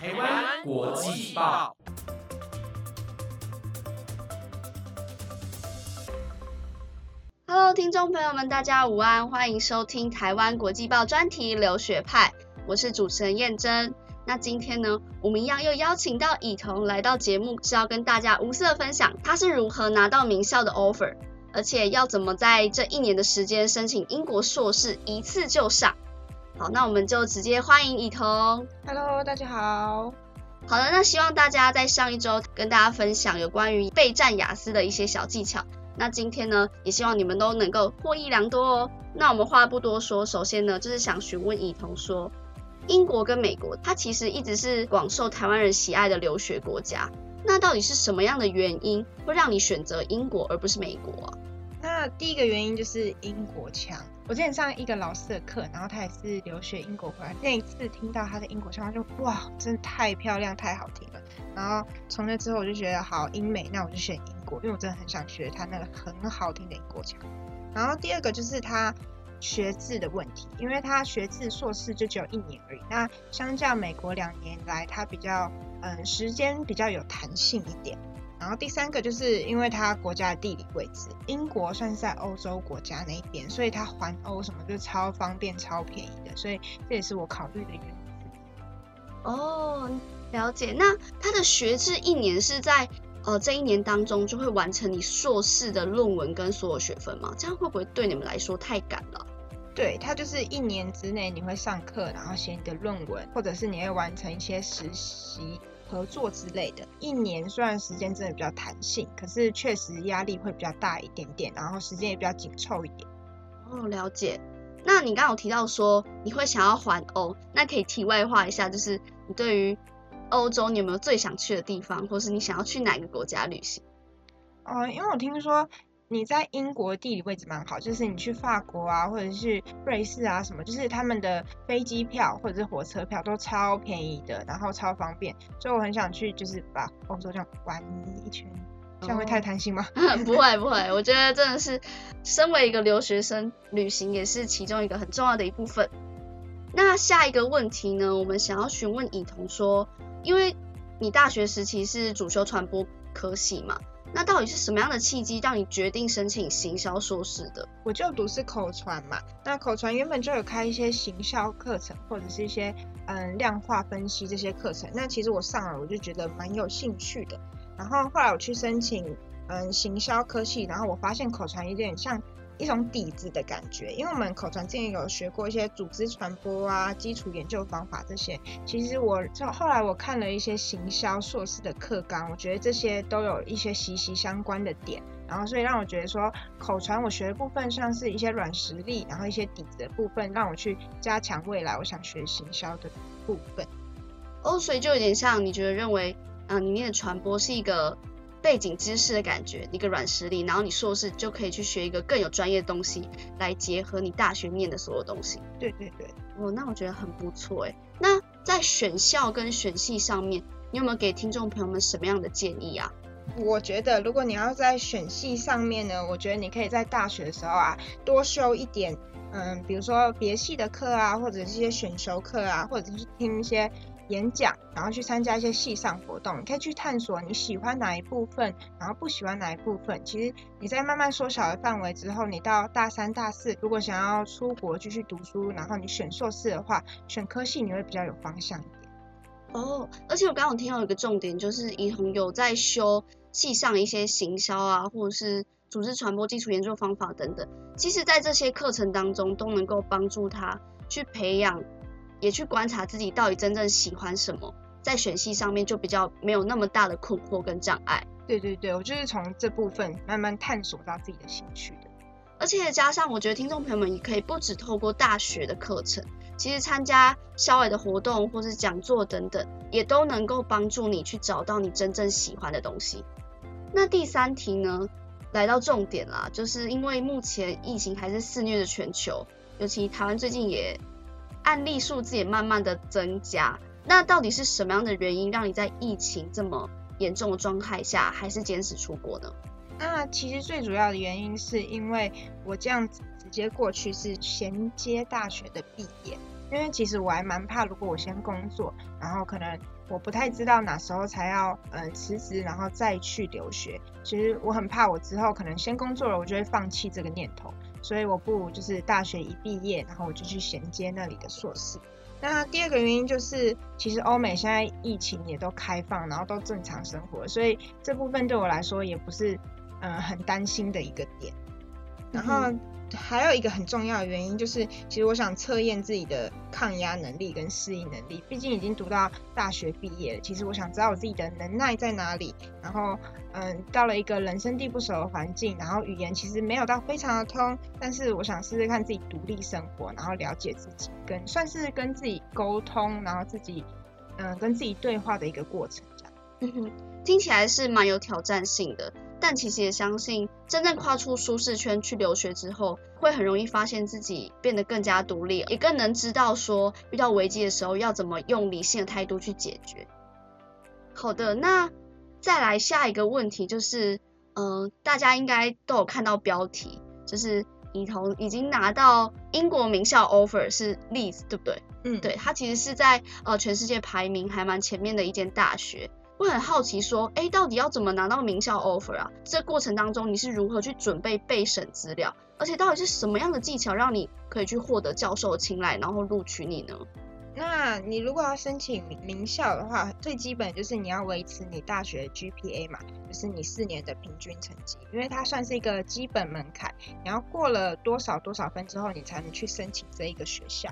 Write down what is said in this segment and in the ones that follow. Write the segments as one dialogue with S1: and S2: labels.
S1: 台湾国际报
S2: ，Hello，听众朋友们，大家午安，欢迎收听台湾国际报专题留学派，我是主持人燕珍。那今天呢，我们一样又邀请到以彤来到节目，是要跟大家无私的分享他是如何拿到名校的 offer，而且要怎么在这一年的时间申请英国硕士，一次就上。好，那我们就直接欢迎以彤。
S3: Hello，大家好。
S2: 好的，那希望大家在上一周跟大家分享有关于备战雅思的一些小技巧。那今天呢，也希望你们都能够获益良多哦。那我们话不多说，首先呢，就是想询问以彤说，英国跟美国，它其实一直是广受台湾人喜爱的留学国家。那到底是什么样的原因会让你选择英国而不是美国啊？
S3: 那第一个原因就是英国腔。我之前上一个老师的课，然后他也是留学英国回来，那一次听到他的英国腔，就哇，真的太漂亮、太好听了。然后从那之后，我就觉得好英美，那我就选英国，因为我真的很想学他那个很好听的英国腔。然后第二个就是他学制的问题，因为他学制硕士就只有一年而已，那相较美国两年来，他比较嗯时间比较有弹性一点。然后第三个就是因为它国家的地理位置，英国算是在欧洲国家那边，所以它环欧什么就超方便、超便宜的，所以这也是我考虑的原因。
S2: 哦，了解。那它的学制一年是在呃这一年当中就会完成你硕士的论文跟所有学分吗？这样会不会对你们来说太赶了？
S3: 对，它就是一年之内你会上课，然后写你的论文，或者是你会完成一些实习。合作之类的，一年虽然时间真的比较弹性，可是确实压力会比较大一点点，然后时间也比较紧凑一点。
S2: 哦，了解。那你刚刚有提到说你会想要环欧，那可以题外话一下，就是你对于欧洲你有没有最想去的地方，或是你想要去哪个国家旅行？
S3: 哦，因为我听说。你在英国地理位置蛮好，就是你去法国啊，或者是瑞士啊什么，就是他们的飞机票或者是火车票都超便宜的，然后超方便，所以我很想去，就是把欧洲这样玩一圈。这样会太贪心吗？
S2: 不会不会，我觉得真的是身为一个留学生，旅行也是其中一个很重要的一部分。那下一个问题呢，我们想要询问以彤说，因为你大学时期是主修传播科系嘛？那到底是什么样的契机让你决定申请行销硕士的？
S3: 我就读是口传嘛，那口传原本就有开一些行销课程，或者是一些嗯量化分析这些课程。那其实我上了，我就觉得蛮有兴趣的。然后后来我去申请嗯行销科系，然后我发现口传有点像。一种底子的感觉，因为我们口传之前有学过一些组织传播啊、基础研究方法这些。其实我后来我看了一些行销硕士的课纲，我觉得这些都有一些息息相关的点。然后所以让我觉得说，口传我学的部分像是一些软实力，然后一些底子的部分，让我去加强未来我想学行销的部分。
S2: 哦，所以就有点像你觉得认为，嗯，你念的传播是一个。背景知识的感觉，一个软实力，然后你硕士就可以去学一个更有专业的东西，来结合你大学念的所有东西。
S3: 对对对，
S2: 哦，那我觉得很不错诶。那在选校跟选系上面，你有没有给听众朋友们什么样的建议啊？
S3: 我觉得，如果你要在选系上面呢，我觉得你可以在大学的时候啊，多修一点，嗯，比如说别系的课啊，或者是一些选修课啊，或者是听一些。演讲，然后去参加一些系上活动，你可以去探索你喜欢哪一部分，然后不喜欢哪一部分。其实你在慢慢缩小的范围之后，你到大三、大四，如果想要出国继续读书，然后你选硕士的话，选科系你会比较有方向一点。
S2: 哦，而且我刚刚听到一个重点，就是怡彤有在修系上一些行销啊，或者是组织传播基础研究方法等等。其实，在这些课程当中，都能够帮助他去培养。也去观察自己到底真正喜欢什么，在选系上面就比较没有那么大的困惑跟障碍。
S3: 对对对，我就是从这部分慢慢探索到自己的兴趣的。
S2: 而且加上，我觉得听众朋友们也可以不止透过大学的课程，其实参加校外的活动或是讲座等等，也都能够帮助你去找到你真正喜欢的东西。那第三题呢，来到重点啦，就是因为目前疫情还是肆虐的全球，尤其台湾最近也。案例数字也慢慢的增加，那到底是什么样的原因让你在疫情这么严重的状态下还是坚持出国呢？
S3: 那其实最主要的原因是因为我这样子直接过去是衔接大学的毕业，因为其实我还蛮怕，如果我先工作，然后可能我不太知道哪时候才要呃辞职，然后再去留学。其实我很怕我之后可能先工作了，我就会放弃这个念头。所以我不如就是大学一毕业，然后我就去衔接那里的硕士。那第二个原因就是，其实欧美现在疫情也都开放，然后都正常生活，所以这部分对我来说也不是嗯很担心的一个点。然后。还有一个很重要的原因就是，其实我想测验自己的抗压能力跟适应能力。毕竟已经读到大学毕业了，其实我想知道我自己的能耐在哪里。然后，嗯，到了一个人生地不熟的环境，然后语言其实没有到非常的通，但是我想试试看自己独立生活，然后了解自己，跟算是跟自己沟通，然后自己，嗯，跟自己对话的一个过程。这样，
S2: 嗯哼，听起来是蛮有挑战性的。但其实也相信，真正跨出舒适圈去留学之后，会很容易发现自己变得更加独立，也更能知道说遇到危机的时候要怎么用理性的态度去解决。好的，那再来下一个问题就是，嗯，大家应该都有看到标题，就是怡彤已经拿到英国名校 offer 是 Leeds，对不对？
S3: 嗯，
S2: 对，它其实是在呃全世界排名还蛮前面的一间大学。会很好奇，说，哎，到底要怎么拿到名校 offer 啊？这过程当中你是如何去准备备审资料？而且到底是什么样的技巧让你可以去获得教授青睐，然后录取你呢？
S3: 那你如果要申请名校的话，最基本就是你要维持你大学 GPA 嘛，就是你四年的平均成绩，因为它算是一个基本门槛，你要过了多少多少分之后，你才能去申请这一个学校。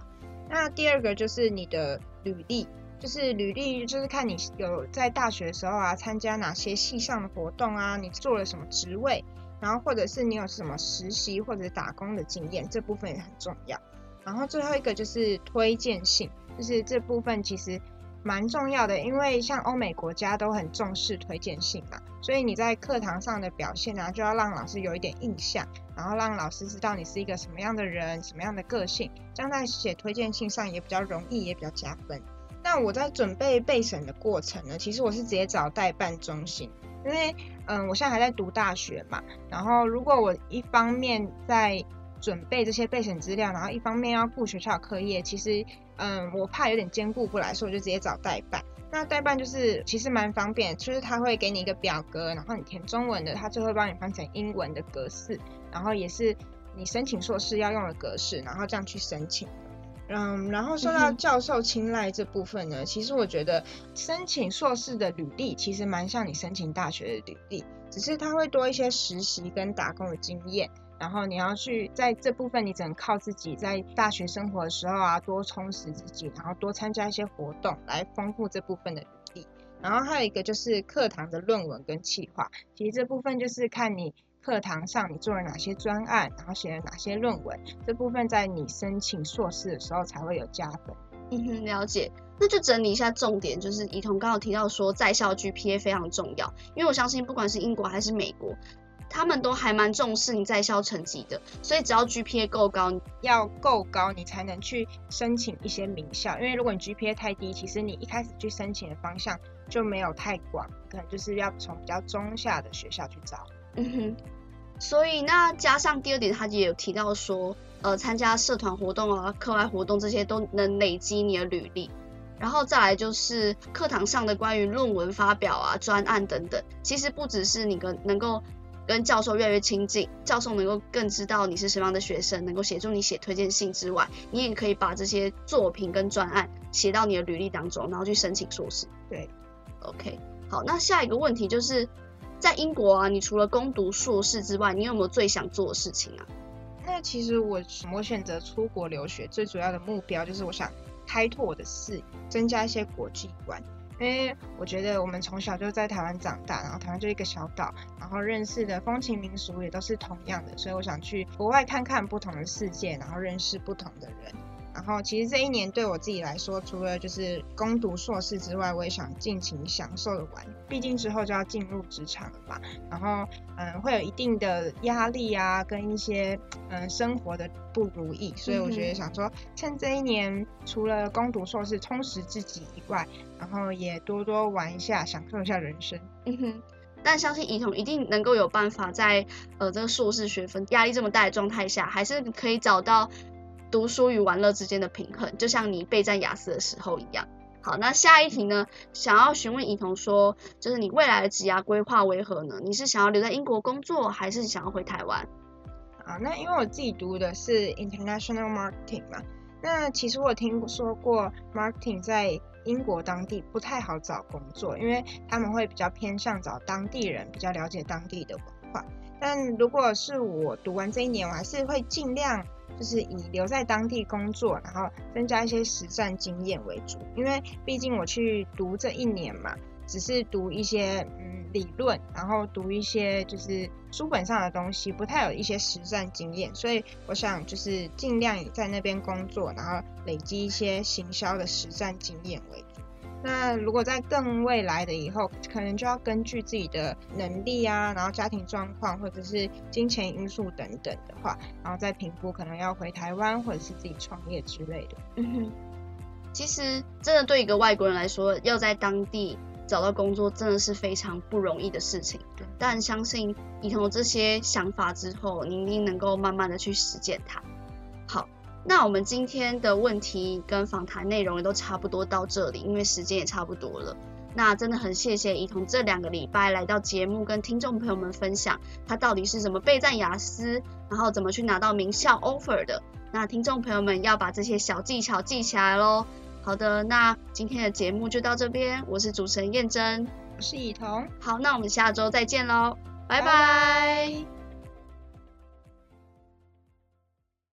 S3: 那第二个就是你的履历。就是履历，就是看你有在大学的时候啊，参加哪些系上的活动啊，你做了什么职位，然后或者是你有什么实习或者打工的经验，这部分也很重要。然后最后一个就是推荐信，就是这部分其实蛮重要的，因为像欧美国家都很重视推荐信嘛，所以你在课堂上的表现啊，就要让老师有一点印象，然后让老师知道你是一个什么样的人，什么样的个性，这样在写推荐信上也比较容易，也比较加分。那我在准备备审的过程呢，其实我是直接找代办中心，因为嗯，我现在还在读大学嘛，然后如果我一方面在准备这些备审资料，然后一方面要顾学校课业，其实嗯，我怕有点兼顾不来，所以我就直接找代办。那代办就是其实蛮方便，就是他会给你一个表格，然后你填中文的，他就会帮你翻成英文的格式，然后也是你申请硕士要用的格式，然后这样去申请。嗯，然后说到教授青睐这部分呢，其实我觉得申请硕士的履历其实蛮像你申请大学的履历，只是它会多一些实习跟打工的经验，然后你要去在这部分你只能靠自己在大学生活的时候啊多充实自己，然后多参加一些活动来丰富这部分的履历。然后还有一个就是课堂的论文跟企划，其实这部分就是看你。课堂上你做了哪些专案，然后写了哪些论文，这部分在你申请硕士的时候才会有加分。
S2: 嗯哼，了解。那就整理一下重点，就是怡彤刚刚提到说在校 GPA 非常重要，因为我相信不管是英国还是美国，他们都还蛮重视你在校成绩的，所以只要 GPA 够高，
S3: 要够高你才能去申请一些名校。因为如果你 GPA 太低，其实你一开始去申请的方向就没有太广，可能就是要从比较中下的学校去找。
S2: 嗯哼。所以那加上第二点，他也有提到说，呃，参加社团活动啊、课外活动这些都能累积你的履历。然后再来就是课堂上的关于论文发表啊、专案等等，其实不只是你跟能够跟教授越来越亲近，教授能够更知道你是什么样的学生，能够协助你写推荐信之外，你也可以把这些作品跟专案写到你的履历当中，然后去申请硕士。
S3: 对
S2: ，OK，好，那下一个问题就是。在英国啊，你除了攻读硕士之外，你有没有最想做的事情啊？
S3: 那其实我我选择出国留学，最主要的目标就是我想开拓我的视野，增加一些国际观。因为我觉得我们从小就在台湾长大，然后台湾就一个小岛，然后认识的风情民俗也都是同样的，所以我想去国外看看不同的世界，然后认识不同的人。然后其实这一年对我自己来说，除了就是攻读硕士之外，我也想尽情享受的玩。毕竟之后就要进入职场了嘛，然后嗯，会有一定的压力啊，跟一些嗯生活的不如意，所以我觉得想说，趁这一年除了攻读硕士充实自己以外，然后也多多玩一下，享受一下人生。
S2: 嗯哼，但相信怡彤一定能够有办法在呃这个硕士学分压力这么大的状态下，还是可以找到。读书与玩乐之间的平衡，就像你备战雅思的时候一样。好，那下一题呢？想要询问怡彤说，就是你未来的职涯规划为何呢？你是想要留在英国工作，还是想要回台湾？
S3: 啊，那因为我自己读的是 international marketing 嘛，那其实我听说过 marketing 在英国当地不太好找工作，因为他们会比较偏向找当地人，比较了解当地的文化。但如果是我读完这一年，我还是会尽量就是以留在当地工作，然后增加一些实战经验为主，因为毕竟我去读这一年嘛。只是读一些嗯理论，然后读一些就是书本上的东西，不太有一些实战经验，所以我想就是尽量以在那边工作，然后累积一些行销的实战经验为主。那如果在更未来的以后，可能就要根据自己的能力啊，然后家庭状况或者是金钱因素等等的话，然后再评估可能要回台湾或者是自己创业之类的。
S2: 嗯哼，其实真的对一个外国人来说，要在当地。找到工作真的是非常不容易的事情，但相信你有这些想法之后，你一定能够慢慢的去实践它。好，那我们今天的问题跟访谈内容也都差不多到这里，因为时间也差不多了。那真的很谢谢怡彤这两个礼拜来到节目，跟听众朋友们分享他到底是怎么备战雅思，然后怎么去拿到名校 offer 的。那听众朋友们要把这些小技巧记起来喽。好的，那今天的节目就到这边。我是主持人燕珍，
S3: 我是怡彤。
S2: 好，那我们下周再见喽，拜拜。